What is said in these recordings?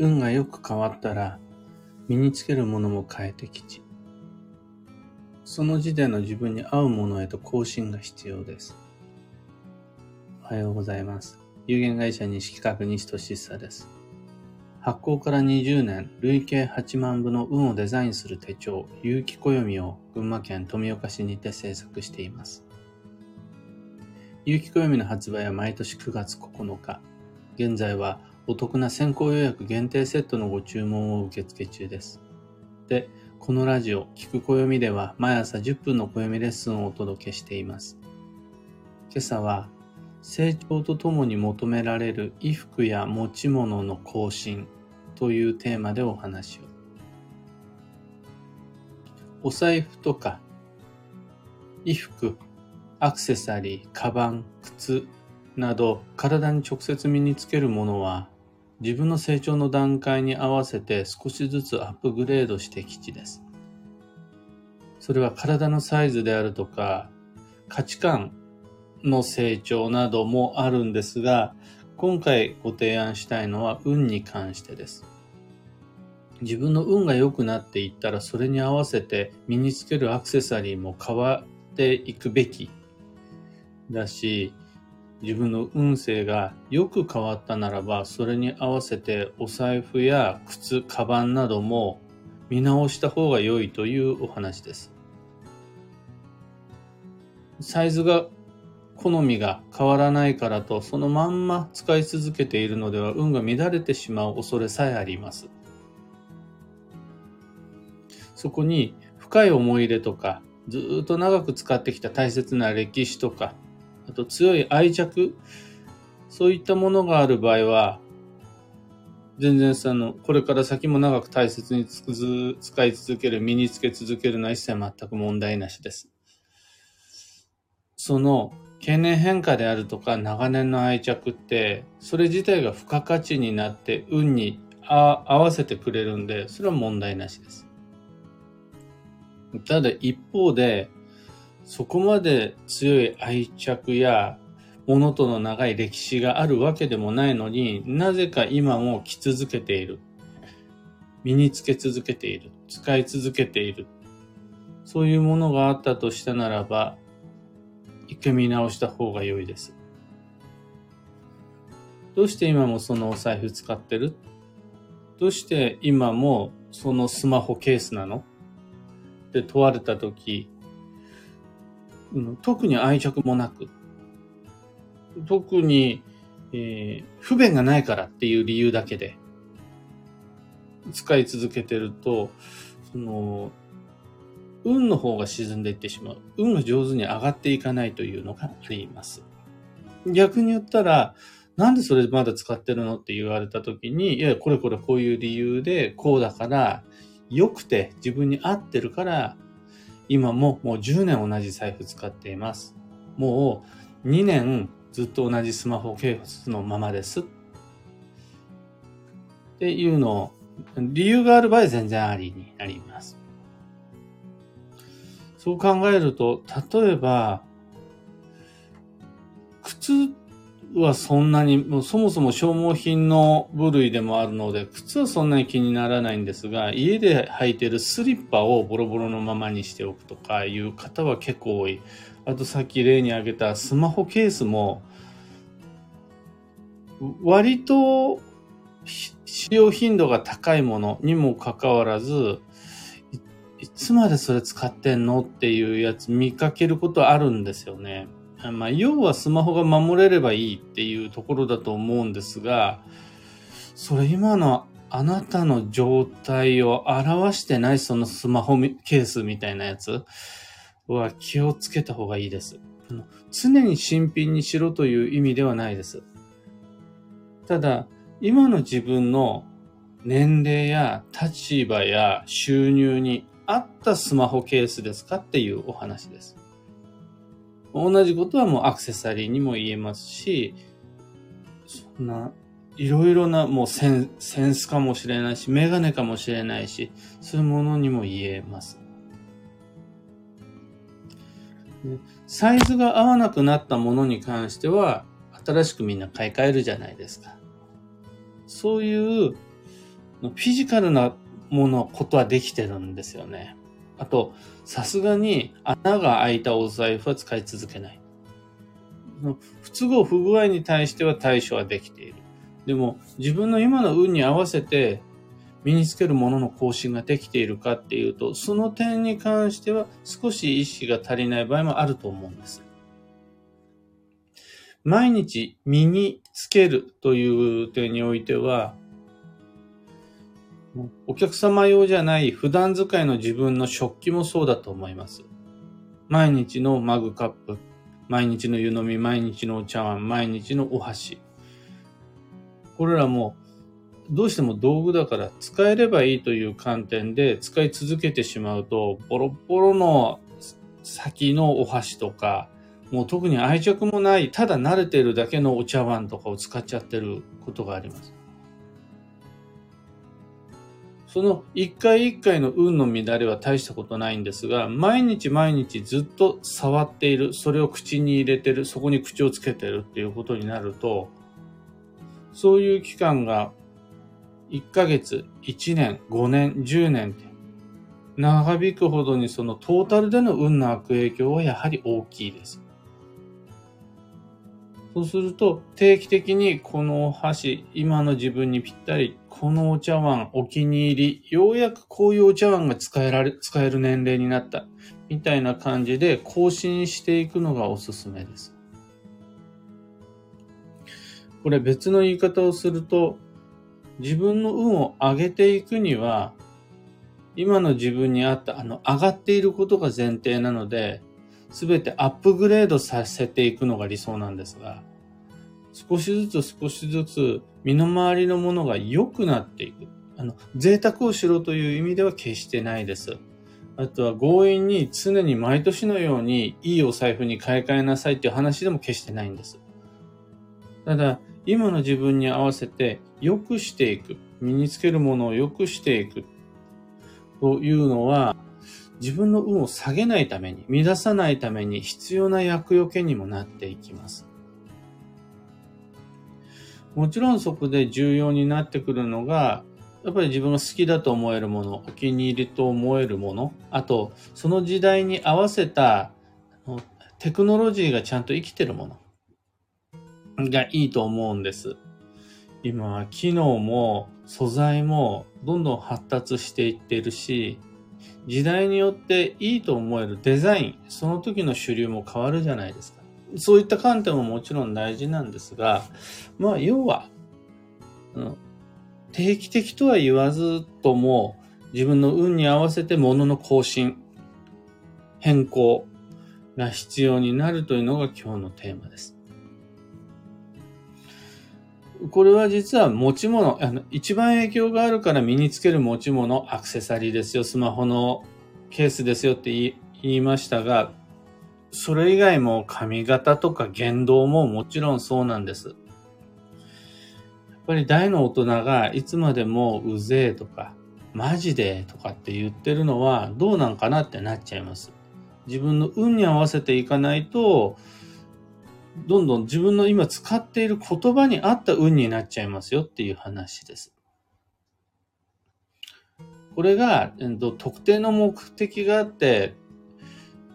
運がよく変わったら、身につけるものも変えてきち。その時点の自分に合うものへと更新が必要です。おはようございます。有限会社西企画西俊久です。発行から20年、累計8万部の運をデザインする手帳、有機暦を群馬県富岡市にて制作しています。有機暦の発売は毎年9月9日。現在はお得な先行予約限定セットのご注文を受付中です。で、このラジオ、聞く暦では毎朝10分の暦レッスンをお届けしています。今朝は、成長とともに求められる衣服や持ち物の更新というテーマでお話を。お財布とか、衣服、アクセサリー、カバン、靴など体に直接身につけるものは自分の成長の段階に合わせて少しずつアップグレードしてきちです。それは体のサイズであるとか価値観の成長などもあるんですが、今回ご提案したいのは運に関してです。自分の運が良くなっていったらそれに合わせて身につけるアクセサリーも変わっていくべきだし、自分の運勢がよく変わったならば、それに合わせてお財布や靴、カバンなども見直した方が良いというお話です。サイズが好みが変わらないからと、そのまんま使い続けているのでは運が乱れてしまう恐れさえあります。そこに深い思い入れとか、ずっと長く使ってきた大切な歴史とか、あと強い愛着、そういったものがある場合は、全然その、これから先も長く大切につく使い続ける、身につけ続けるのは一切全く問題なしです。その、経年変化であるとか長年の愛着って、それ自体が付加価値になって運に合わせてくれるんで、それは問題なしです。ただ一方で、そこまで強い愛着や物との長い歴史があるわけでもないのになぜか今も着続けている。身につけ続けている。使い続けている。そういうものがあったとしたならば、一回見直した方が良いです。どうして今もそのお財布使ってる？どうして今もそのスマホケースなの？って問われたとき、特に愛着もなく、特に、えー、不便がないからっていう理由だけで使い続けてると、その、運の方が沈んでいってしまう。運が上手に上がっていかないというのがあります。逆に言ったら、なんでそれまだ使ってるのって言われた時に、いや、これこれこういう理由で、こうだから、良くて自分に合ってるから今ももう10年同じ財布使っています。もう2年ずっと同じスマホケースのままです。っていうのを、理由がある場合全然ありになります。そう考えると、例えば、靴はそんなに、もうそもそも消耗品の部類でもあるので、靴はそんなに気にならないんですが、家で履いてるスリッパをボロボロのままにしておくとかいう方は結構多い。あとさっき例に挙げたスマホケースも、割と使用頻度が高いものにもかかわらず、いつまでそれ使ってんのっていうやつ見かけることあるんですよね。まあ、要はスマホが守れればいいっていうところだと思うんですが、それ今のあなたの状態を表してないそのスマホケースみたいなやつは気をつけた方がいいです。常に新品にしろという意味ではないです。ただ、今の自分の年齢や立場や収入に合ったスマホケースですかっていうお話です。同じことはもうアクセサリーにも言えますし、そんな、いろいろなもうセンセンスかもしれないし、メガネかもしれないし、そういうものにも言えます。サイズが合わなくなったものに関しては、新しくみんな買い替えるじゃないですか。そういうフィジカルなもの、ことはできてるんですよね。あと、さすがに穴が開いたお財布は使い続けない。不都合不具合に対しては対処はできている。でも、自分の今の運に合わせて身につけるものの更新ができているかっていうと、その点に関しては少し意識が足りない場合もあると思うんです。毎日身につけるという点においては、お客様用じゃない普段使いの自分の食器もそうだと思います。毎日のマグカップ、毎日の湯飲み、毎日のお茶碗、毎日のお箸。これらもどうしても道具だから使えればいいという観点で使い続けてしまうと、ボロボロの先のお箸とか、もう特に愛着もない、ただ慣れてるだけのお茶碗とかを使っちゃってることがあります。その一回一回の運の乱れは大したことないんですが、毎日毎日ずっと触っている、それを口に入れてる、そこに口をつけてるっていうことになると、そういう期間が1ヶ月、1年、5年、10年って長引くほどにそのトータルでの運の悪影響はやはり大きいです。そうすると定期的にこのお箸、今の自分にぴったり、このお茶碗お気に入り、ようやくこういうお茶碗が使えられ、使える年齢になった、みたいな感じで更新していくのがおすすめです。これ別の言い方をすると、自分の運を上げていくには、今の自分にあった、あの、上がっていることが前提なので、すべてアップグレードさせていくのが理想なんですが、少しずつ少しずつ身の回りのものが良くなっていく。あの、贅沢をしろという意味では決してないです。あとは強引に常に毎年のようにいいお財布に買い替えなさいっていう話でも決してないんです。ただ、今の自分に合わせて良くしていく、身につけるものを良くしていくというのは、自分の運を下げないために、乱さないために必要な厄除けにもなっていきます。もちろんそこで重要になってくるのが、やっぱり自分が好きだと思えるもの、お気に入りと思えるもの、あと、その時代に合わせたテクノロジーがちゃんと生きてるものがいいと思うんです。今は機能も素材もどんどん発達していってるし、時代によっていいと思えるデザイン、その時の主流も変わるじゃないですか。そういった観点ももちろん大事なんですが、まあ、要は、定期的とは言わずとも、自分の運に合わせて物の更新、変更が必要になるというのが今日のテーマです。これは実は持ち物、あの、一番影響があるから身につける持ち物、アクセサリーですよ、スマホのケースですよって言いましたが、それ以外も髪型とか言動ももちろんそうなんです。やっぱり大の大人がいつまでもうぜえとか、マジでとかって言ってるのはどうなんかなってなっちゃいます。自分の運に合わせていかないと、どんどん自分の今使っている言葉に合った運になっちゃいますよっていう話です。これが、えっと、特定の目的があって、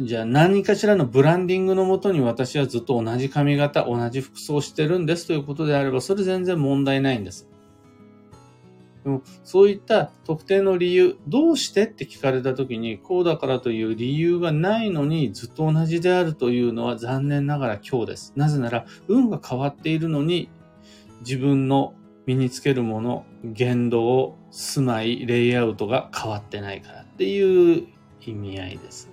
じゃあ何かしらのブランディングのもとに私はずっと同じ髪型、同じ服装してるんですということであれば、それ全然問題ないんです。でもそういった特定の理由、どうしてって聞かれた時に、こうだからという理由がないのにずっと同じであるというのは残念ながら今日です。なぜなら、運が変わっているのに、自分の身につけるもの、言動、住まい、レイアウトが変わってないからっていう意味合いです。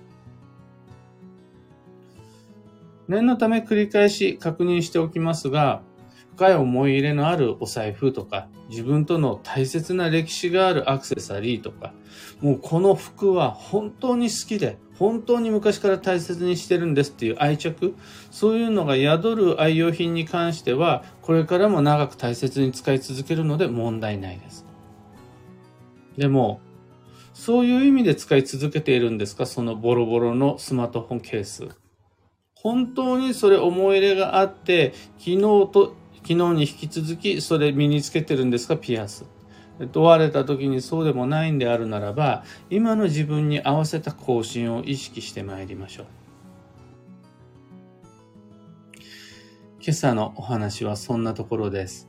念のため繰り返し確認しておきますが、深い思い入れのあるお財布とか、自分との大切な歴史があるアクセサリーとか、もうこの服は本当に好きで、本当に昔から大切にしてるんですっていう愛着、そういうのが宿る愛用品に関しては、これからも長く大切に使い続けるので問題ないです。でも、そういう意味で使い続けているんですか？そのボロボロのスマートフォンケース。本当にそれ思い入れがあって、昨日と昨日に引き続きそれ身につけてるんですか？ピアス。問われた時にそうでもないんであるならば、今の自分に合わせた更新を意識してまいりましょう。今朝のお話はそんなところです。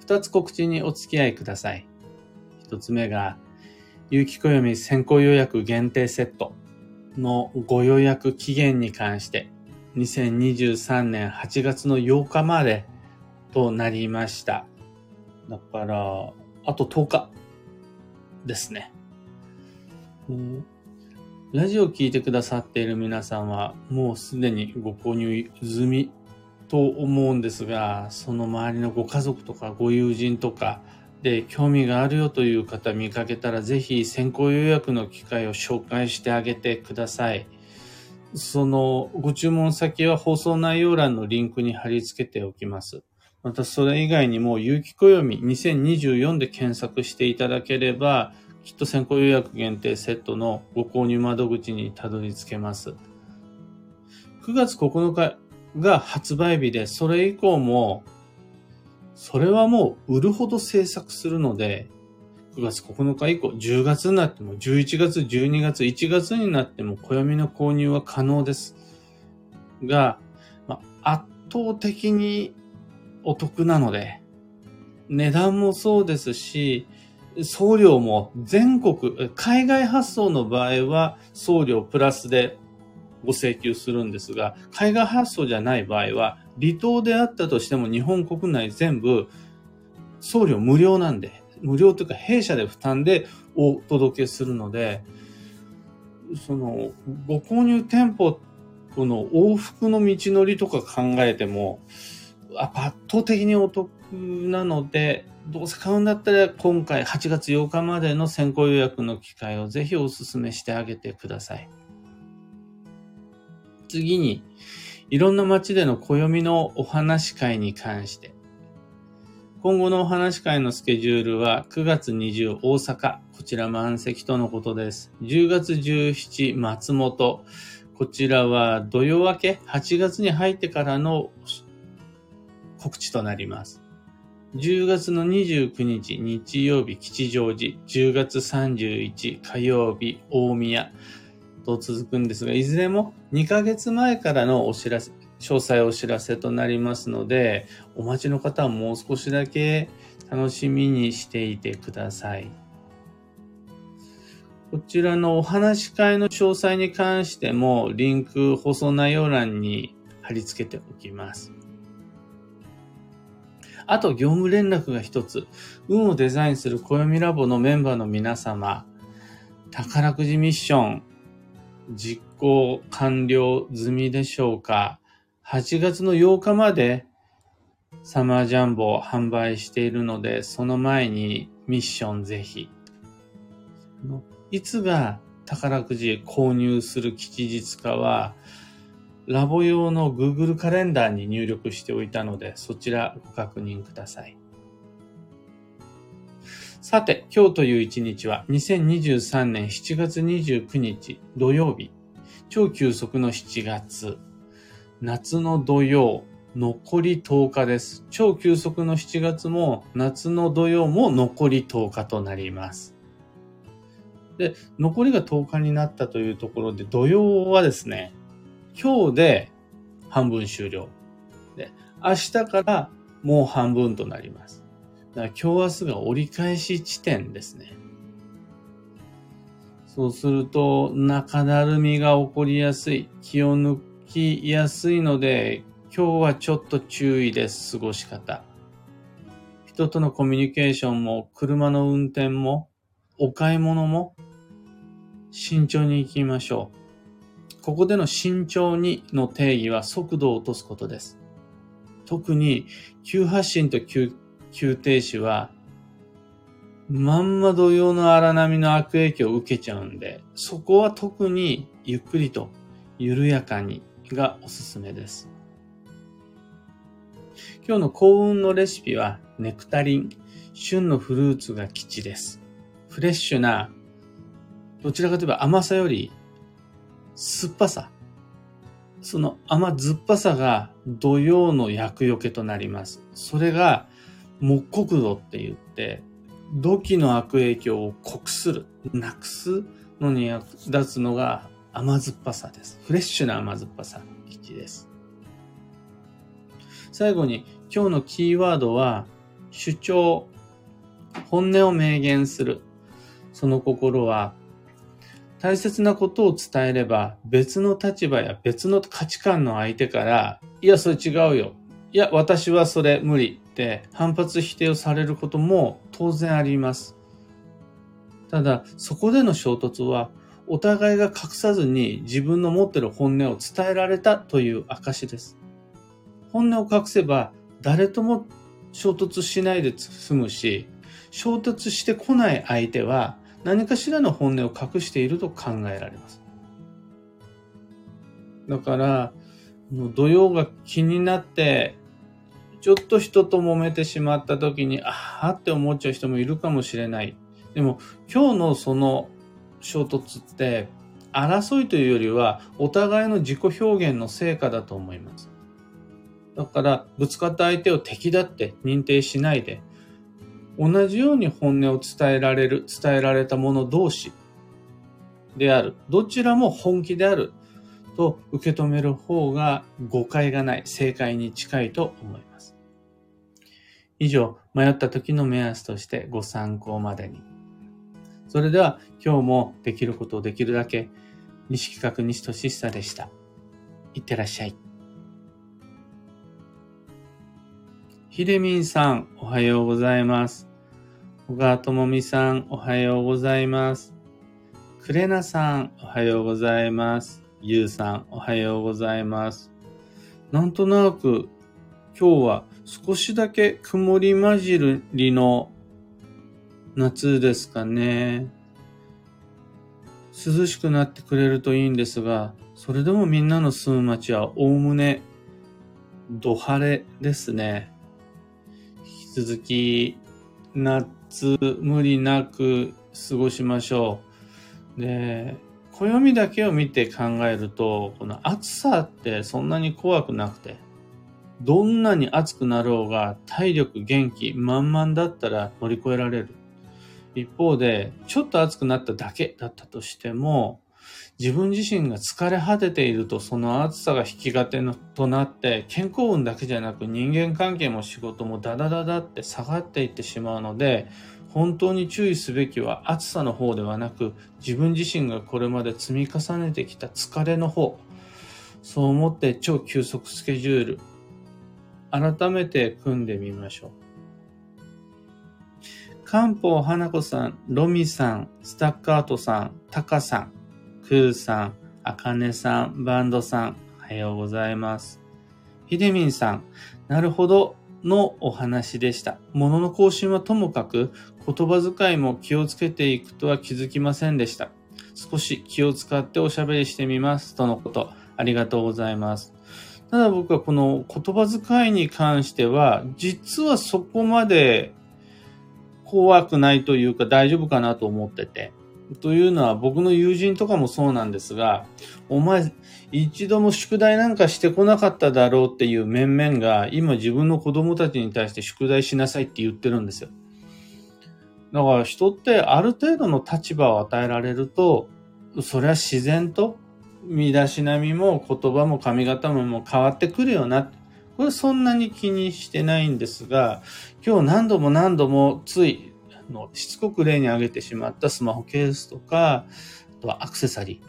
二つ告知にお付き合いください。一つ目が、有機暦先行予約限定セットのご予約期限に関して、2023年8月の8日までとなりました。だから、あと10日ですね。ラジオを聞いてくださっている皆さんは、もうすでにご購入済みと思うんですが、その周りのご家族とかご友人とかで興味があるよという方見かけたら、ぜひ先行予約の機会を紹介してあげてください。そのご注文先は放送内容欄のリンクに貼り付けておきます。またそれ以外にも、有機暦2024で検索していただければ、きっと先行予約限定セットのご購入窓口にたどり着けます。9月9日が発売日で、それ以降も、それはもう売るほど制作するので、9月9日以降、10月になっても、11月、12月、1月になっても、暦の購入は可能です。が、まあ、圧倒的にお得なので、値段もそうですし、送料も全国、海外発送の場合は送料プラスでご請求するんですが、海外発送じゃない場合は、離島であったとしても日本国内全部送料無料なんで、無料というか弊社で負担でお届けするので、その、ご購入店舗この往復の道のりとか考えても、圧倒的にお得なので、どうせ買うんだったら今回8月8日までの先行予約の機会をぜひお勧めしてあげてください。次に、いろんな街での暦のお話会に関して、今後のお話会のスケジュールは9月20大阪、こちら満席とのことです。10月17松本、こちらは土曜明け8月に入ってからの告知となります。10月の29日日曜日吉祥寺、10月31火曜日大宮。と続くんですが、いずれも2ヶ月前からのお知らせ、詳細お知らせとなりますので、お待ちの方はもう少しだけ楽しみにしていてください。こちらのお話し会の詳細に関しても、リンク放送内容欄に貼り付けておきます。あと、業務連絡が一つ。運をデザインする暦ラボのメンバーの皆様、宝くじミッション、実行完了済みでしょうか ?8 月の8日までサマージャンボを販売しているので、その前にミッションぜひ。いつが宝くじ購入する吉日かは、ラボ用の Google カレンダーに入力しておいたので、そちらご確認ください。さて、今日という一日は2023年7月29日土曜日、超急速の7月、夏の土曜、残り10日です。超急速の7月も夏の土曜も残り10日となります。で、残りが10日になったというところで土曜はですね、今日で半分終了。で、明日からもう半分となります。だから今日明日が折り返し地点ですね。そうすると、中だるみが起こりやすい、気を抜きやすいので、今日はちょっと注意です、過ごし方。人とのコミュニケーションも、車の運転も、お買い物も、慎重に行きましょう。ここでの慎重にの定義は速度を落とすことです。特に急発進と急急停止は、まんま同様の荒波の悪影響を受けちゃうんで、そこは特にゆっくりと緩やかにがおすすめです。今日の幸運のレシピはネクタリン、旬のフルーツが基地です。フレッシュな、どちらかといえば甘さより酸っぱさ。その甘酸っぱさが土曜の厄除けとなります。それが木国度って言って、土器の悪影響を濃くする、なくすのに役立つのが甘酸っぱさです。フレッシュな甘酸っぱさ、1です。最後に今日のキーワードは主張、本音を明言する。その心は大切なことを伝えれば別の立場や別の価値観の相手からいやそれ違うよ。いや私はそれ無理って反発否定をされることも当然あります。ただそこでの衝突はお互いが隠さずに自分の持ってる本音を伝えられたという証です。本音を隠せば誰とも衝突しないで済むし、衝突してこない相手は何かしらの本音を隠していると考えられます。だから、土曜が気になって、ちょっと人と揉めてしまった時に、ああって思っちゃう人もいるかもしれない。でも、今日のその衝突って、争いというよりは、お互いの自己表現の成果だと思います。だから、ぶつかった相手を敵だって認定しないで、同じように本音を伝えられる、伝えられた者同士である。どちらも本気であると受け止める方が誤解がない、正解に近いと思います。以上、迷った時の目安としてご参考までに。それでは今日もできることをできるだけ、西企画西俊久でした。いってらっしゃい。ひでみんさん、おはようございます。小川智美さん、おはようございます。くれなさん、おはようございます。ゆうさん、おはようございます。なんとなく、今日は少しだけ曇り混じりの夏ですかね。涼しくなってくれるといいんですが、それでもみんなの住む街はおおむね、ど晴れですね。引き続き、夏無理なく過ごしましょう。で、暦だけを見て考えると、この暑さってそんなに怖くなくて、どんなに暑くなろうが体力元気満々だったら乗り越えられる。一方で、ちょっと暑くなっただけだったとしても、自分自身が疲れ果てているとその暑さが引き金のとなって健康運だけじゃなく人間関係も仕事もダダダダって下がっていってしまうので本当に注意すべきは暑さの方ではなく自分自身がこれまで積み重ねてきた疲れの方。そう思って超休息スケジュール改めて組んでみましょう。漢方花子さん、ロミさん、スタッカートさん、タカさん、クーさん、あかねさん、バンドさん、おはようございます。ひでみんさん、なるほどのお話でした。物の更新はともかく、言葉遣いも気をつけていくとは気づきませんでした。少し気を使っておしゃべりしてみます。とのこと。ありがとうございます。ただ僕はこの言葉遣いに関しては、実はそこまで怖くないというか大丈夫かなと思ってて。というのは僕の友人とかもそうなんですが、お前一度も宿題なんかしてこなかっただろうっていう面々が今自分の子供たちに対して宿題しなさいって言ってるんですよ。だから人ってある程度の立場を与えられると、それは自然と身だしなみも言葉も髪型ももう変わってくるよな。これそんなに気にしてないんですが、今日何度も何度もついのしつこく例に挙げてしまったスマホケースとか、あとはアクセサリ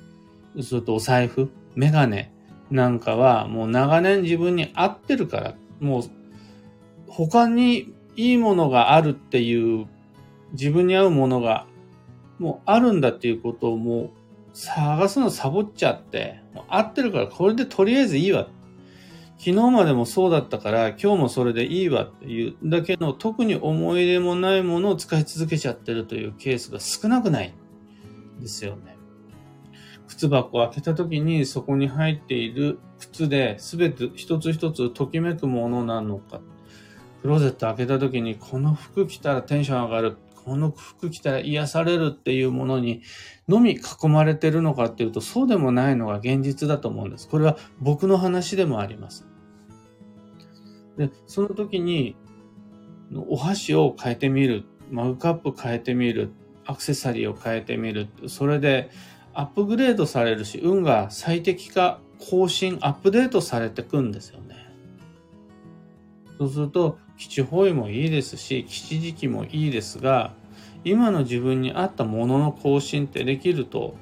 ー、それとお財布、メガネなんかはもう長年自分に合ってるから、もう他にいいものがあるっていう自分に合うものがもうあるんだっていうことをもう探すのサボっちゃって、合ってるからこれでとりあえずいいわ。昨日までもそうだったから今日もそれでいいわっていうだけの特に思い入れもないものを使い続けちゃってるというケースが少なくないんですよね。靴箱を開けた時にそこに入っている靴で全て一つ一つときめくものなのか。クローゼット開けた時にこの服着たらテンション上がる。この服着たら癒されるっていうものにのみ囲まれてるのかっていうとそうでもないのが現実だと思うんです。これは僕の話でもあります。で、その時に、お箸を変えてみる、マグカップ変えてみる、アクセサリーを変えてみる。それでアップグレードされるし、運が最適化、更新、アップデートされてくんですよね。そうすると、基地方位もいいですし、基地時期もいいですが、今の自分に合ったものの更新ってできると、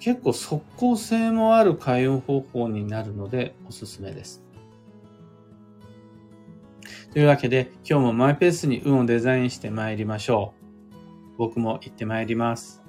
結構即効性もある開運方法になるのでおすすめです。というわけで今日もマイペースに運をデザインして参りましょう。僕も行って参ります。